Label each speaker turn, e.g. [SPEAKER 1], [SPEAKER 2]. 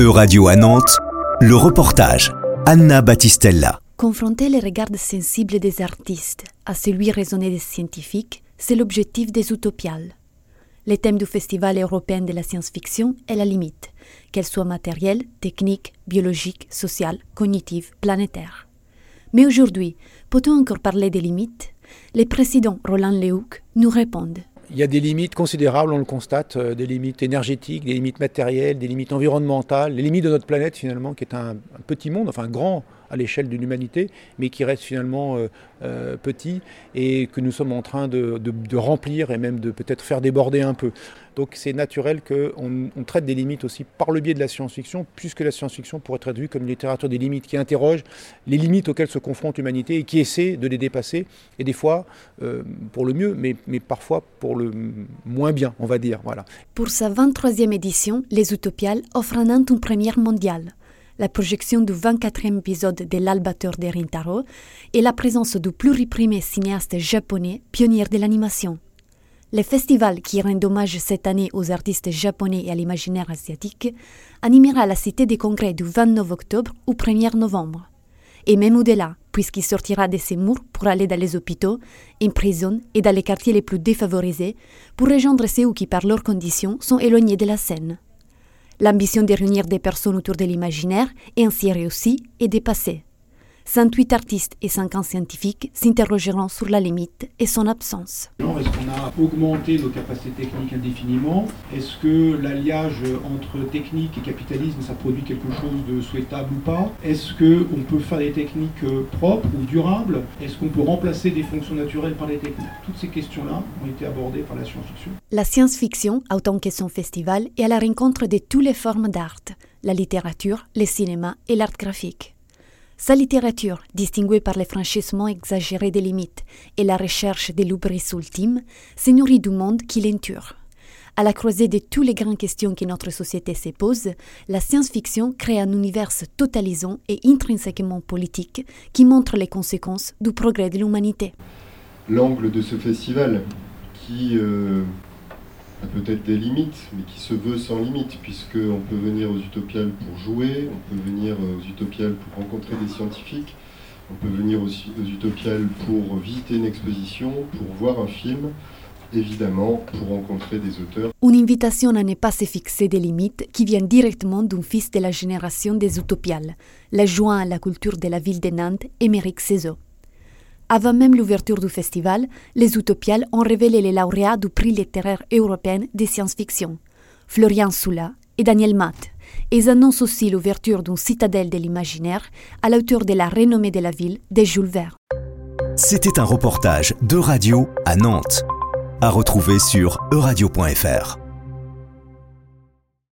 [SPEAKER 1] E-Radio à Nantes, le reportage. Anna Battistella.
[SPEAKER 2] Confronter les regards sensibles des artistes à celui raisonné des scientifiques, c'est l'objectif des Utopiales. Le thème du Festival européen de la science-fiction est la limite, qu'elle soit matérielle, technique, biologique, sociale, cognitive, planétaire. Mais aujourd'hui, peut-on encore parler des limites? Le président Roland Lehoucq nous répond.
[SPEAKER 3] Il y a des limites considérables, on le constate, euh, des limites énergétiques, des limites matérielles, des limites environnementales, les limites de notre planète finalement, qui est un, petit monde, enfin grand à l'échelle d'une humanité, mais qui reste finalement euh, euh, petit et que nous sommes en train de, remplir et même de peut-être faire déborder un peu. Donc c'est naturel qu'on on traite des limites aussi par le biais de la science-fiction, puisque la science-fiction pourrait être vue comme une littérature des limites qui interroge les limites auxquelles se confronte l'humanité et qui essaie de les dépasser, et des fois pour le mieux, mais, parfois pour le moins bien, on va dire. Voilà.
[SPEAKER 2] Pour sa 23e édition, Les Utopiales offrent un une première mondiale. La projection du 24e épisode de L'Albateur de Rintaro et la présence du pluriprimé cinéaste japonais pionnier de l'animation. Le festival qui rend hommage cette année aux artistes japonais et à l'imaginaire asiatique animera la Cité des Congrès du 29 octobre au 1er novembre et même au-delà, puisqu'il sortira de ses murs pour aller dans les hôpitaux, en prison et dans les quartiers les plus défavorisés pour rejoindre ceux qui, par leurs conditions, sont éloignés de la scène. L'ambition de réunir des personnes autour de l'imaginaire, et ainsi réussie, est dépassée. 108 artistes et 50 scientifiques s'interrogeront sur la limite et son absence.
[SPEAKER 3] Est-ce qu'on a augmenté nos capacités techniques indéfiniment? Est-ce que l'alliage entre technique et capitalisme, ça produit quelque chose de souhaitable ou pas? Est-ce qu'on peut faire des techniques euh, propres ou durables? Est-ce qu'on peut remplacer des fonctions naturelles par des techniques? Toutes ces questions-là ont été abordées par la science-fiction.
[SPEAKER 2] La science-fiction, autant que son festival, est à la rencontre de toutes les formes d'art, la littérature, le cinéma et l'art graphique. Sa littérature, distinguée par les franchissements exagérés des limites et la recherche des lubris ultimes, se nourrit du monde qui l'entoure. À la croisée de toutes les grandes questions que notre société se pose, la science-fiction crée un univers totalisant et intrinsèquement politique qui montre les conséquences du progrès de l'humanité.
[SPEAKER 4] L'angle de ce festival, qui euh, peut-être des limites, mais qui se veut sans limite, puisqu'on peut venir aux Utopiales pour jouer, on peut venir aux Utopiales pour rencontrer des scientifiques, on peut venir aussi aux Utopiales pour visiter une exposition, pour voir un film, évidemment pour rencontrer des auteurs.
[SPEAKER 2] Une invitation à ne pas se fixer des limites qui vient directement d'un fils de la génération des Utopiales, l'adjoint à la culture de la ville de Nantes, Émeric Cézot. Avant même l'ouverture du festival, les Utopiales ont révélé les lauréats du prix littéraire européen de science-fiction, Florian Soula et Daniel Matt. Ils annoncent aussi l'ouverture d'une citadelle de l'imaginaire à la hauteur de la renommée de la ville de Jules Verne.
[SPEAKER 1] C'était un reportage de radio à Nantes, à retrouver sur euradio.fr.